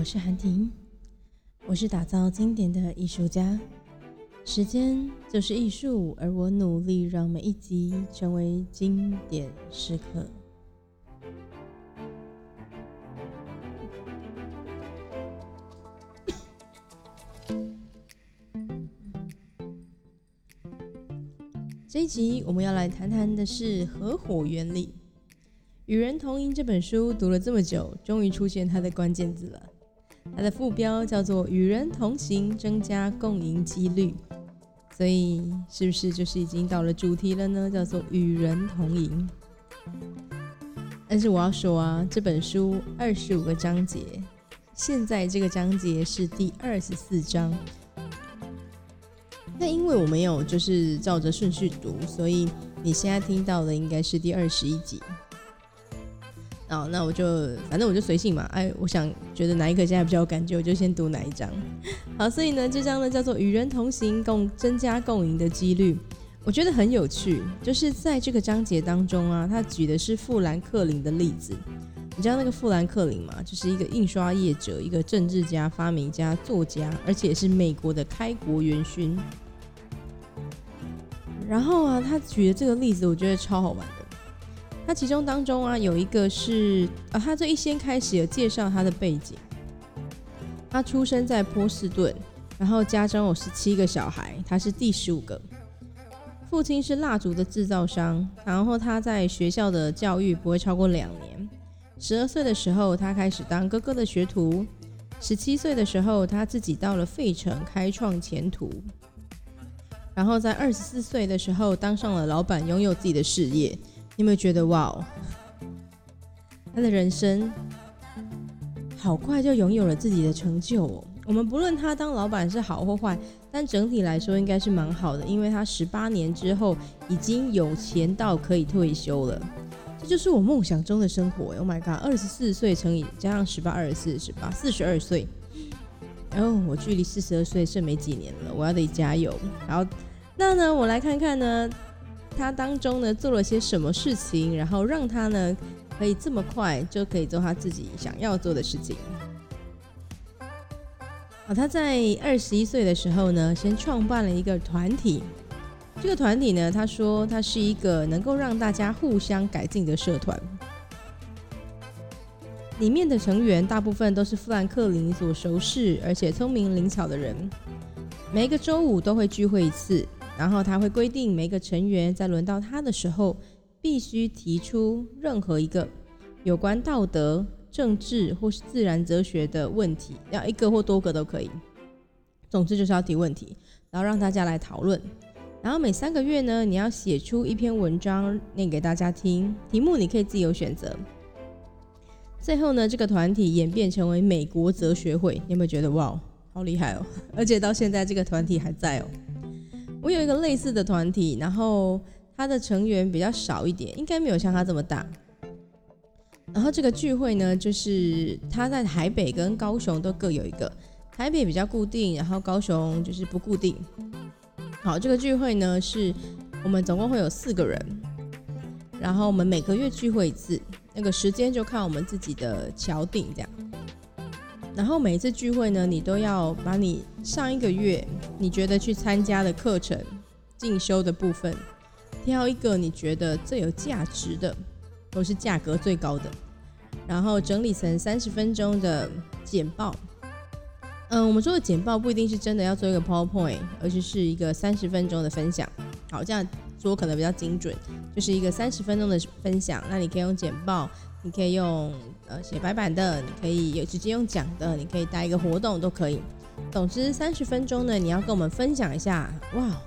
我是韩婷，我是打造经典的艺术家。时间就是艺术，而我努力让每一集成为经典时刻。这一集我们要来谈谈的是合伙原理。《与人同赢》这本书读了这么久，终于出现它的关键字了。它的副标叫做“与人同行，增加共赢几率”，所以是不是就是已经到了主题了呢？叫做“与人同赢”。但是我要说啊，这本书二十五个章节，现在这个章节是第二十四章。那因为我没有就是照着顺序读，所以你现在听到的应该是第二十一集。哦，那我就反正我就随性嘛，哎，我想觉得哪一刻现在比较有感觉，我就先读哪一章。好，所以呢，这章呢叫做与人同行，共增加共赢的几率。我觉得很有趣，就是在这个章节当中啊，他举的是富兰克林的例子。你知道那个富兰克林吗？就是一个印刷业者，一个政治家、发明家、作家，而且是美国的开国元勋。然后啊，他举的这个例子，我觉得超好玩。他其中当中啊，有一个是啊，他这一先开始有介绍他的背景。他出生在波士顿，然后家中有十七个小孩，他是第十五个。父亲是蜡烛的制造商，然后他在学校的教育不会超过两年。十二岁的时候，他开始当哥哥的学徒。十七岁的时候，他自己到了费城开创前途。然后在二十四岁的时候，当上了老板，拥有自己的事业。有没有觉得哇哦，他的人生好快就拥有了自己的成就哦？我们不论他当老板是好或坏，但整体来说应该是蛮好的，因为他十八年之后已经有钱到可以退休了。这就是我梦想中的生活。Oh my god，二十四岁乘以加上十八，二十四十八，四十二岁。哦我距离四十二岁剩没几年了，我要得加油。然后那呢，我来看看呢。他当中呢做了些什么事情，然后让他呢可以这么快就可以做他自己想要做的事情。好，他在二十一岁的时候呢，先创办了一个团体。这个团体呢，他说他是一个能够让大家互相改进的社团。里面的成员大部分都是富兰克林所熟识而且聪明灵巧的人。每个周五都会聚会一次。然后他会规定每个成员在轮到他的时候，必须提出任何一个有关道德、政治或是自然哲学的问题，要一个或多个都可以。总之就是要提问题，然后让大家来讨论。然后每三个月呢，你要写出一篇文章念给大家听，题目你可以自由选择。最后呢，这个团体演变成为美国哲学会，你有没有觉得哇，好厉害哦？而且到现在这个团体还在哦。我有一个类似的团体，然后它的成员比较少一点，应该没有像他这么大。然后这个聚会呢，就是他在台北跟高雄都各有一个，台北比较固定，然后高雄就是不固定。好，这个聚会呢是我们总共会有四个人，然后我们每个月聚会一次，那个时间就看我们自己的敲定这样。然后每一次聚会呢，你都要把你上一个月你觉得去参加的课程进修的部分，挑一个你觉得最有价值的，或是价格最高的，然后整理成三十分钟的简报。嗯，我们说的简报不一定是真的要做一个 PowerPoint，而是是一个三十分钟的分享。好，这样说可能比较精准，就是一个三十分钟的分享。那你可以用简报。你可以用呃写白板的，你可以有直接用讲的，你可以带一个活动都可以。总之三十分钟呢，你要跟我们分享一下，哇，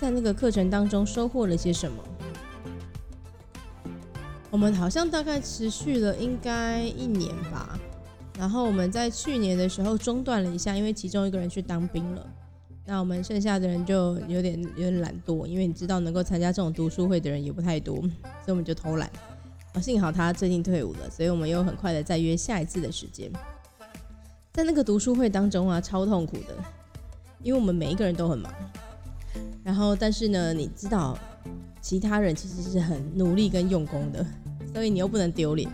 在那个课程当中收获了些什么？我们好像大概持续了应该一年吧。然后我们在去年的时候中断了一下，因为其中一个人去当兵了。那我们剩下的人就有点有点懒惰，因为你知道能够参加这种读书会的人也不太多，所以我们就偷懒。啊，幸好他最近退伍了，所以我们又很快的再约下一次的时间。在那个读书会当中啊，超痛苦的，因为我们每一个人都很忙。然后，但是呢，你知道，其他人其实是很努力跟用功的，所以你又不能丢脸。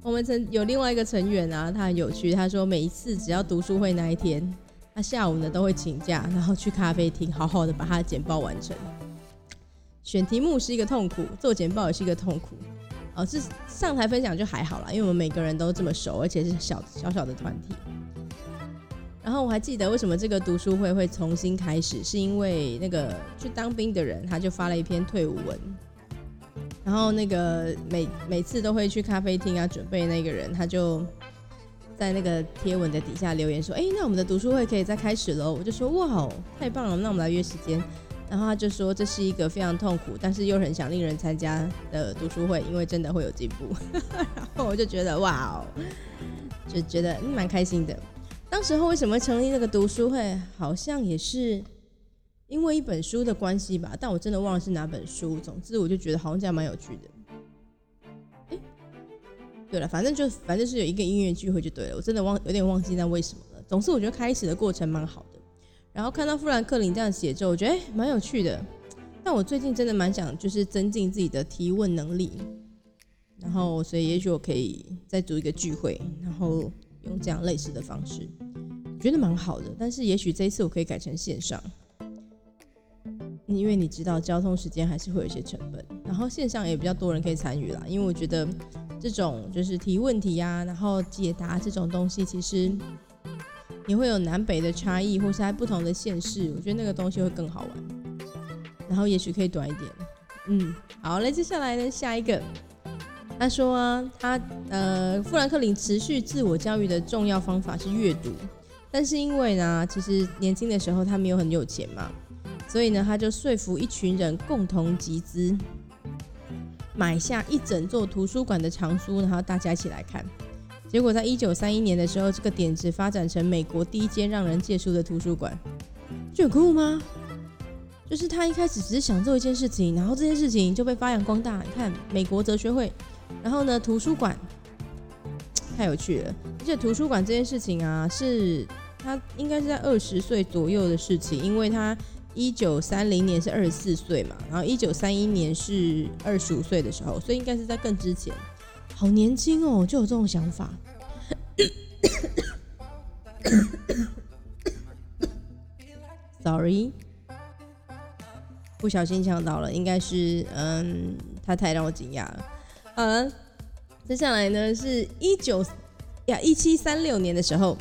我们曾有另外一个成员啊，他很有趣，他说每一次只要读书会那一天，他下午呢都会请假，然后去咖啡厅好好的把他的简报完成。选题目是一个痛苦，做简报也是一个痛苦。哦，是上台分享就还好啦，因为我们每个人都这么熟，而且是小小小的团体。然后我还记得为什么这个读书会会重新开始，是因为那个去当兵的人他就发了一篇退伍文，然后那个每每次都会去咖啡厅啊准备那个人，他就在那个贴文的底下留言说：“哎，那我们的读书会可以再开始喽！”我就说：“哇，太棒了，那我们来约时间。”然后他就说这是一个非常痛苦，但是又很想令人参加的读书会，因为真的会有进步。然后我就觉得哇哦，就觉得蛮开心的。当时候为什么成立那个读书会，好像也是因为一本书的关系吧，但我真的忘了是哪本书。总之我就觉得好像这样蛮有趣的。对了，反正就反正是有一个音乐聚会就对了，我真的忘有点忘记那为什么了。总之我觉得开始的过程蛮好的。然后看到富兰克林这样写作，我觉得哎蛮有趣的。但我最近真的蛮想就是增进自己的提问能力，然后所以也许我可以再组一个聚会，然后用这样类似的方式，觉得蛮好的。但是也许这一次我可以改成线上，因为你知道交通时间还是会有一些成本，然后线上也比较多人可以参与啦。因为我觉得这种就是提问题呀，然后解答这种东西，其实。你会有南北的差异，或是在不同的县市，我觉得那个东西会更好玩。然后也许可以短一点。嗯，好，那接下来呢，下一个，他说啊，他呃，富兰克林持续自我教育的重要方法是阅读，但是因为呢，其实年轻的时候他没有很有钱嘛，所以呢，他就说服一群人共同集资，买下一整座图书馆的藏书，然后大家一起来看。结果在一九三一年的时候，这个点子发展成美国第一间让人借书的图书馆，就很酷吗？就是他一开始只是想做一件事情，然后这件事情就被发扬光大。你看，美国哲学会，然后呢，图书馆，太有趣了。而且图书馆这件事情啊，是他应该是在二十岁左右的事情，因为他一九三零年是二十四岁嘛，然后一九三一年是二十五岁的时候，所以应该是在更之前。好年轻哦，就有这种想法。Sorry，不小心抢到了，应该是嗯，他太让我惊讶了。好了，接下来呢是一九呀一七三六年的时候，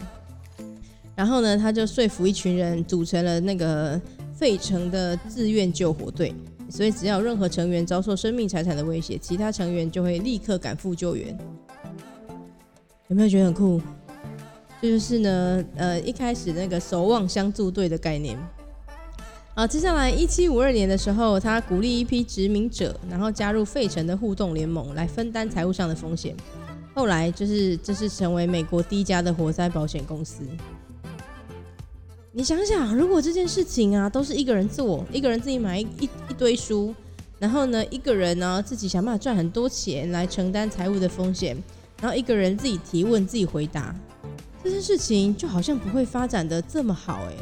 然后呢他就说服一群人组成了那个费城的自愿救火队。所以，只要任何成员遭受生命财产的威胁，其他成员就会立刻赶赴救援。有没有觉得很酷？这就是呢，呃，一开始那个守望相助队的概念。好，接下来一七五二年的时候，他鼓励一批殖民者，然后加入费城的互动联盟，来分担财务上的风险。后来，就是这是成为美国第一家的火灾保险公司。你想想，如果这件事情啊，都是一个人做，一个人自己买一一堆书，然后呢，一个人呢自己想办法赚很多钱来承担财务的风险，然后一个人自己提问自己回答，这件事情就好像不会发展的这么好哎，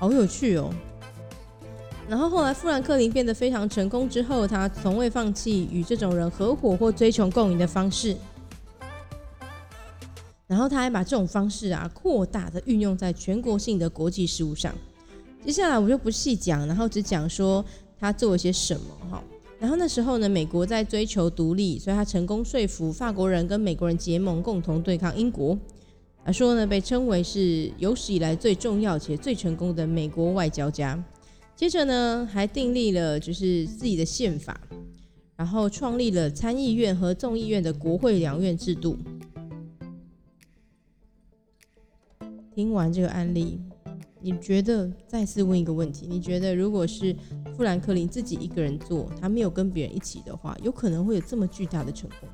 好有趣哦。然后后来富兰克林变得非常成功之后，他从未放弃与这种人合伙或追求共赢的方式。然后他还把这种方式啊扩大的运用在全国性的国际事务上。接下来我就不细讲，然后只讲说他做了些什么哈。然后那时候呢，美国在追求独立，所以他成功说服法国人跟美国人结盟，共同对抗英国。啊，说呢被称为是有史以来最重要且最成功的美国外交家。接着呢，还订立了就是自己的宪法，然后创立了参议院和众议院的国会两院制度。听完这个案例，你觉得再次问一个问题：你觉得如果是富兰克林自己一个人做，他没有跟别人一起的话，有可能会有这么巨大的成功？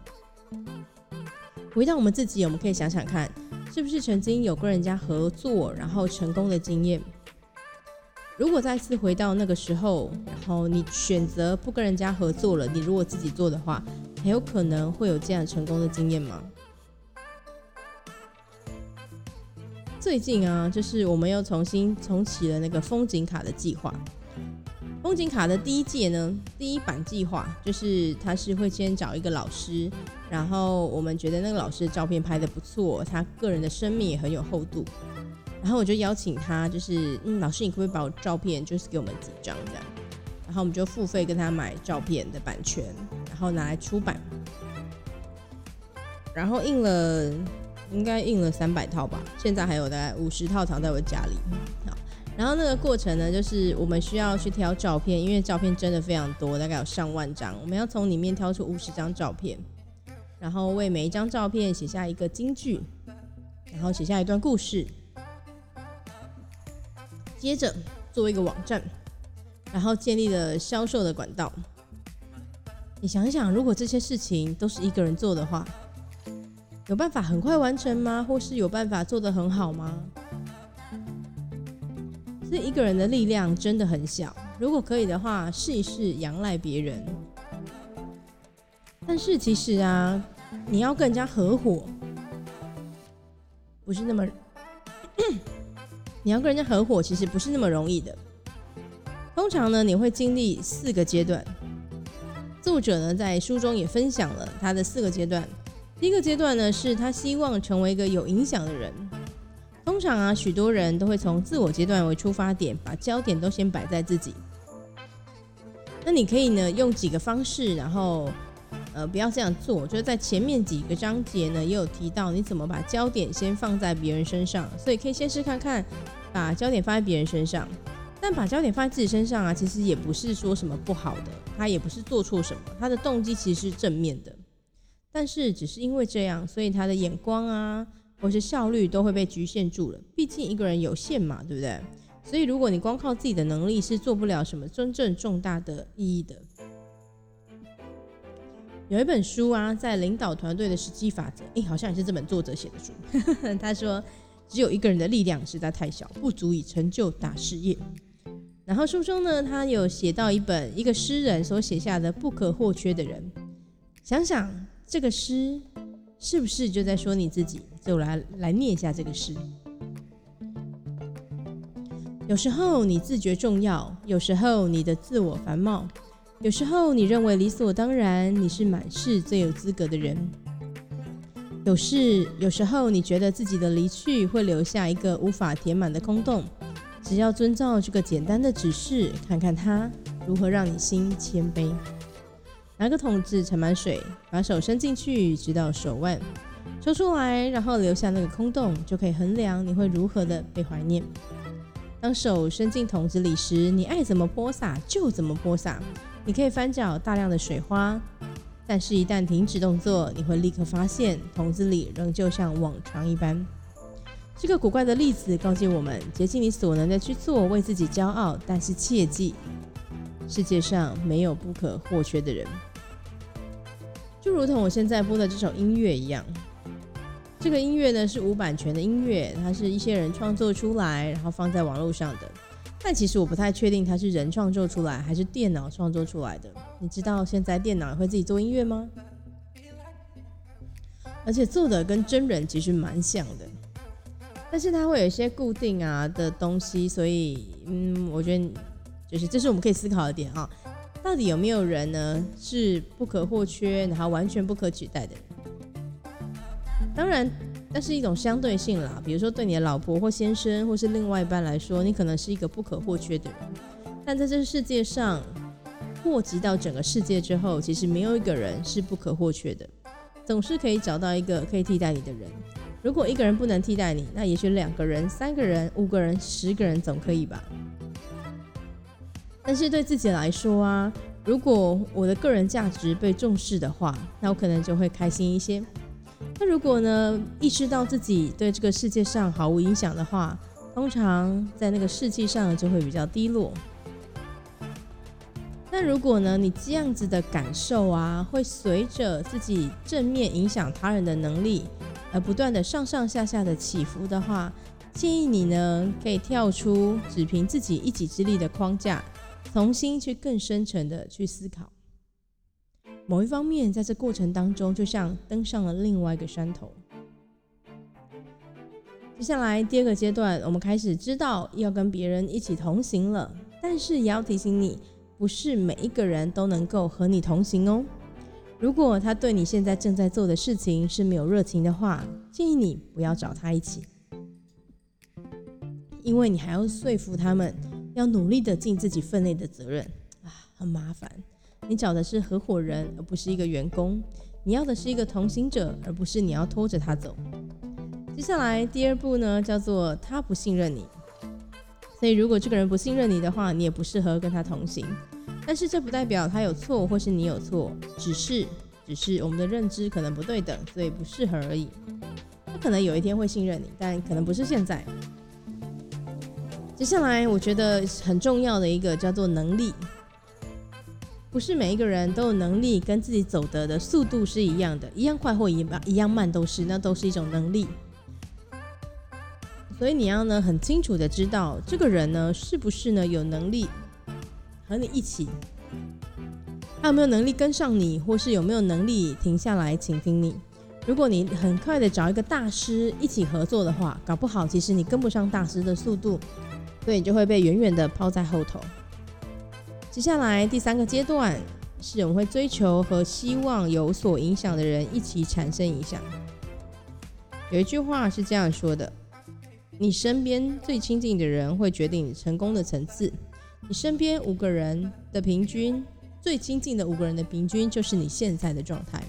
回到我们自己，我们可以想想看，是不是曾经有跟人家合作然后成功的经验？如果再次回到那个时候，然后你选择不跟人家合作了，你如果自己做的话，很有可能会有这样成功的经验吗？最近啊，就是我们又重新重启了那个风景卡的计划。风景卡的第一届呢，第一版计划就是他是会先找一个老师，然后我们觉得那个老师的照片拍的不错，他个人的生命也很有厚度，然后我就邀请他，就是嗯，老师你可不可以把我照片就是给我们几张这样，然后我们就付费跟他买照片的版权，然后拿来出版，然后印了应该印了三百套吧，现在还有大概五十套藏在我家里，好。然后那个过程呢，就是我们需要去挑照片，因为照片真的非常多，大概有上万张。我们要从里面挑出五十张照片，然后为每一张照片写下一个金句，然后写下一段故事。接着做一个网站，然后建立了销售的管道。你想想，如果这些事情都是一个人做的话，有办法很快完成吗？或是有办法做得很好吗？所以一个人的力量真的很小。如果可以的话，试一试仰赖别人。但是其实啊，你要跟人家合伙，不是那么……你要跟人家合伙，其实不是那么容易的。通常呢，你会经历四个阶段。作者呢，在书中也分享了他的四个阶段。第一个阶段呢，是他希望成为一个有影响的人。通常啊，许多人都会从自我阶段为出发点，把焦点都先摆在自己。那你可以呢，用几个方式，然后呃，不要这样做。就是在前面几个章节呢，也有提到你怎么把焦点先放在别人身上，所以可以先试看看，把焦点放在别人身上。但把焦点放在自己身上啊，其实也不是说什么不好的，他也不是做错什么，他的动机其实是正面的。但是只是因为这样，所以他的眼光啊。或是效率都会被局限住了，毕竟一个人有限嘛，对不对？所以如果你光靠自己的能力是做不了什么真正重大的意义的。有一本书啊，在领导团队的实际法则，诶，好像也是这本作者写的书。他说，只有一个人的力量实在太小，不足以成就大事业。然后书中呢，他有写到一本一个诗人所写下的不可或缺的人。想想这个诗。是不是就在说你自己？就来来念一下这个诗。有时候你自觉重要，有时候你的自我繁茂，有时候你认为理所当然，你是满世最有资格的人。有事，有时候你觉得自己的离去会留下一个无法填满的空洞。只要遵照这个简单的指示，看看它如何让你心谦卑。拿个桶子盛满水，把手伸进去，直到手腕，抽出来，然后留下那个空洞，就可以衡量你会如何的被怀念。当手伸进桶子里时，你爱怎么泼洒就怎么泼洒，你可以翻搅大量的水花。但是，一旦停止动作，你会立刻发现桶子里仍旧像往常一般。这个古怪的例子告诫我们：竭尽你所能的去做，为自己骄傲，但是切记。世界上没有不可或缺的人，就如同我现在播的这首音乐一样。这个音乐呢是无版权的音乐，它是一些人创作出来，然后放在网络上的。但其实我不太确定它是人创作出来还是电脑创作出来的。你知道现在电脑会自己做音乐吗？而且做的跟真人其实蛮像的，但是它会有一些固定啊的东西，所以嗯，我觉得。就是这是我们可以思考的点啊，到底有没有人呢是不可或缺，然后完全不可取代的人？当然，那是一种相对性啦。比如说，对你的老婆或先生或是另外一半来说，你可能是一个不可或缺的人。但在这世界上，祸及到整个世界之后，其实没有一个人是不可或缺的，总是可以找到一个可以替代你的人。如果一个人不能替代你，那也许两个人、三个人、五个人、十个人总可以吧。但是对自己来说啊，如果我的个人价值被重视的话，那我可能就会开心一些。那如果呢，意识到自己对这个世界上毫无影响的话，通常在那个士气上就会比较低落。那如果呢，你这样子的感受啊，会随着自己正面影响他人的能力而不断的上上下下的起伏的话，建议你呢，可以跳出只凭自己一己之力的框架。重新去更深层的去思考，某一方面在这过程当中，就像登上了另外一个山头。接下来第二个阶段，我们开始知道要跟别人一起同行了，但是也要提醒你，不是每一个人都能够和你同行哦。如果他对你现在正在做的事情是没有热情的话，建议你不要找他一起，因为你还要说服他们要努力的尽自己分内的责任啊，很麻烦。你找的是合伙人，而不是一个员工；你要的是一个同行者，而不是你要拖着他走。接下来第二步呢，叫做他不信任你。所以如果这个人不信任你的话，你也不适合跟他同行。但是这不代表他有错，或是你有错，只是只是我们的认知可能不对等，所以不适合而已。他可能有一天会信任你，但可能不是现在。接下来我觉得很重要的一个叫做能力，不是每一个人都有能力跟自己走得的速度是一样的，一样快或一样一样慢都是，那都是一种能力。所以你要呢很清楚的知道这个人呢是不是呢有能力。和你一起，他有没有能力跟上你，或是有没有能力停下来倾听你？如果你很快的找一个大师一起合作的话，搞不好其实你跟不上大师的速度，所以你就会被远远的抛在后头。接下来第三个阶段是我们会追求和希望有所影响的人一起产生影响。有一句话是这样说的：你身边最亲近的人会决定你成功的层次。你身边五个人的平均，最亲近的五个人的平均，就是你现在的状态。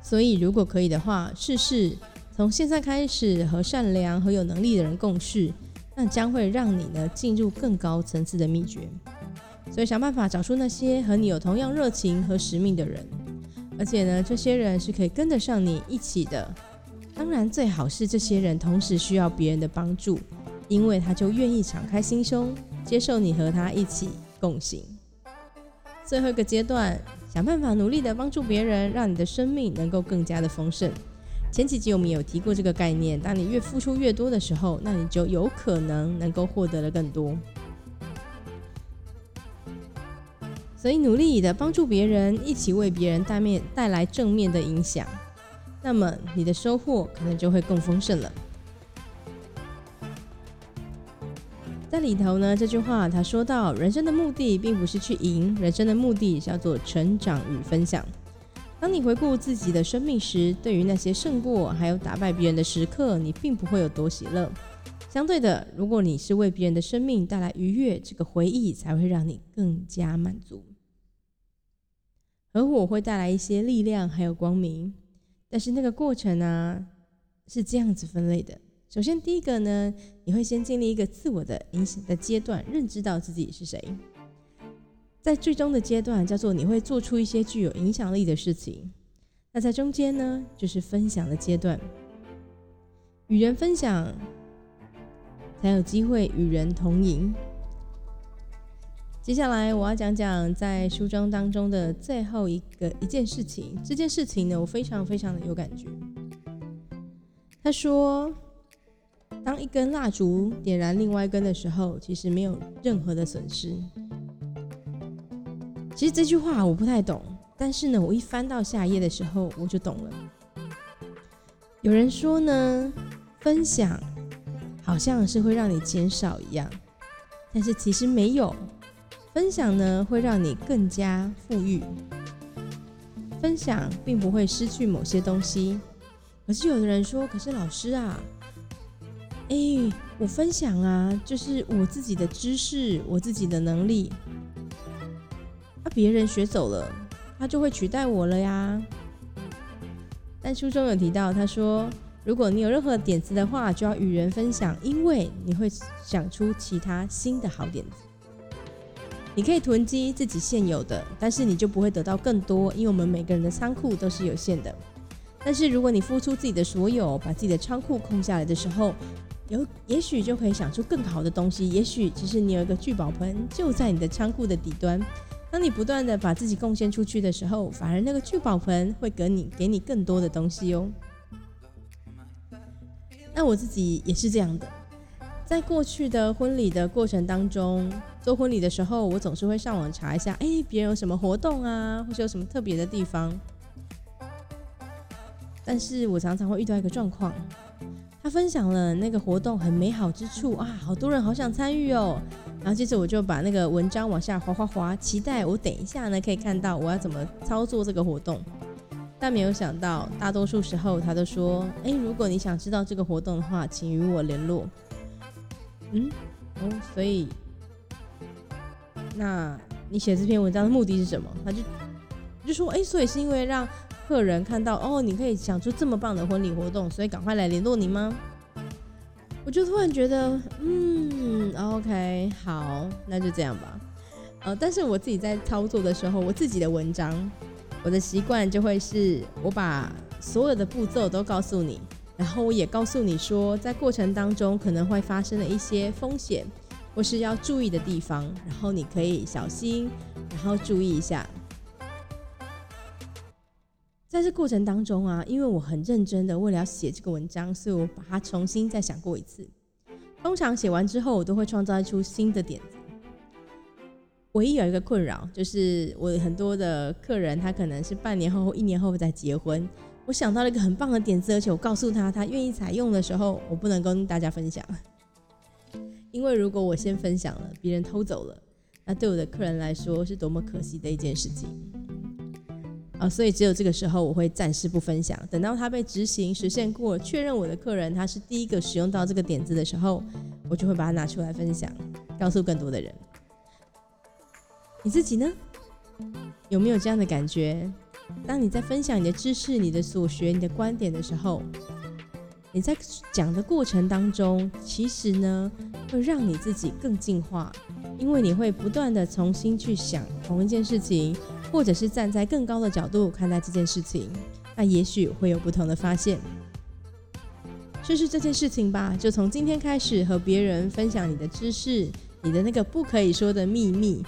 所以，如果可以的话，试试从现在开始和善良和有能力的人共事，那将会让你呢进入更高层次的秘诀。所以，想办法找出那些和你有同样热情和使命的人，而且呢，这些人是可以跟得上你一起的。当然，最好是这些人同时需要别人的帮助，因为他就愿意敞开心胸。接受你和他一起共行。最后一个阶段，想办法努力的帮助别人，让你的生命能够更加的丰盛。前几集我们有提过这个概念，当你越付出越多的时候，那你就有可能能够获得的更多。所以努力的帮助别人，一起为别人带面带来正面的影响，那么你的收获可能就会更丰盛了。在里头呢，这句话他说到，人生的目的并不是去赢，人生的目的叫做成长与分享。当你回顾自己的生命时，对于那些胜过还有打败别人的时刻，你并不会有多喜乐。相对的，如果你是为别人的生命带来愉悦，这个回忆才会让你更加满足。合伙会带来一些力量还有光明，但是那个过程呢，是这样子分类的。首先，第一个呢，你会先经历一个自我的影响的阶段，认知到自己是谁。在最终的阶段，叫做你会做出一些具有影响力的事情。那在中间呢，就是分享的阶段，与人分享，才有机会与人同赢。接下来，我要讲讲在书中当中的最后一个一件事情。这件事情呢，我非常非常的有感觉。他说。当一根蜡烛点燃另外一根的时候，其实没有任何的损失。其实这句话我不太懂，但是呢，我一翻到下一页的时候，我就懂了。有人说呢，分享好像是会让你减少一样，但是其实没有。分享呢，会让你更加富裕。分享并不会失去某些东西。可是有的人说，可是老师啊。哎，我分享啊，就是我自己的知识，我自己的能力。那别人学走了，他就会取代我了呀。但书中有提到，他说，如果你有任何点子的话，就要与人分享，因为你会想出其他新的好点子。你可以囤积自己现有的，但是你就不会得到更多，因为我们每个人的仓库都是有限的。但是如果你付出自己的所有，把自己的仓库空下来的时候，有，也许就可以想出更好的东西。也许其实你有一个聚宝盆就在你的仓库的底端。当你不断的把自己贡献出去的时候，反而那个聚宝盆会给你给你更多的东西哦。那我自己也是这样的，在过去的婚礼的过程当中，做婚礼的时候，我总是会上网查一下，哎，别人有什么活动啊，或是有什么特别的地方。但是我常常会遇到一个状况。他分享了那个活动很美好之处啊，好多人好想参与哦。然后接着我就把那个文章往下滑滑滑，期待我等一下呢可以看到我要怎么操作这个活动。但没有想到，大多数时候他都说：“哎，如果你想知道这个活动的话，请与我联络。”嗯，哦，所以，那你写这篇文章的目的是什么？他就就说：“哎，所以是因为让客人看到哦，你可以想出这么棒的婚礼活动，所以赶快来联络你吗？”我就突然觉得，嗯，OK，好，那就这样吧。呃，但是我自己在操作的时候，我自己的文章。我的习惯就会是，我把所有的步骤都告诉你，然后我也告诉你说，在过程当中可能会发生的一些风险，或是要注意的地方，然后你可以小心，然后注意一下。在这过程当中啊，因为我很认真的为了要写这个文章，所以我把它重新再想过一次。通常写完之后，我都会创造出新的点子。唯一有一个困扰，就是我很多的客人，他可能是半年后或一年后再结婚。我想到了一个很棒的点子，而且我告诉他，他愿意采用的时候，我不能跟大家分享，因为如果我先分享了，别人偷走了，那对我的客人来说是多么可惜的一件事情啊！所以只有这个时候，我会暂时不分享，等到他被执行实现过，确认我的客人他是第一个使用到这个点子的时候，我就会把它拿出来分享，告诉更多的人。你自己呢？有没有这样的感觉？当你在分享你的知识、你的所学、你的观点的时候，你在讲的过程当中，其实呢，会让你自己更进化，因为你会不断的重新去想同一件事情，或者是站在更高的角度看待这件事情，那也许会有不同的发现。试试这件事情吧，就从今天开始和别人分享你的知识，你的那个不可以说的秘密。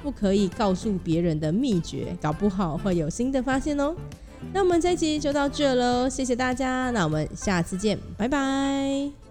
不可以告诉别人的秘诀，搞不好会有新的发现哦。那我们这一集就到这喽，谢谢大家，那我们下次见，拜拜。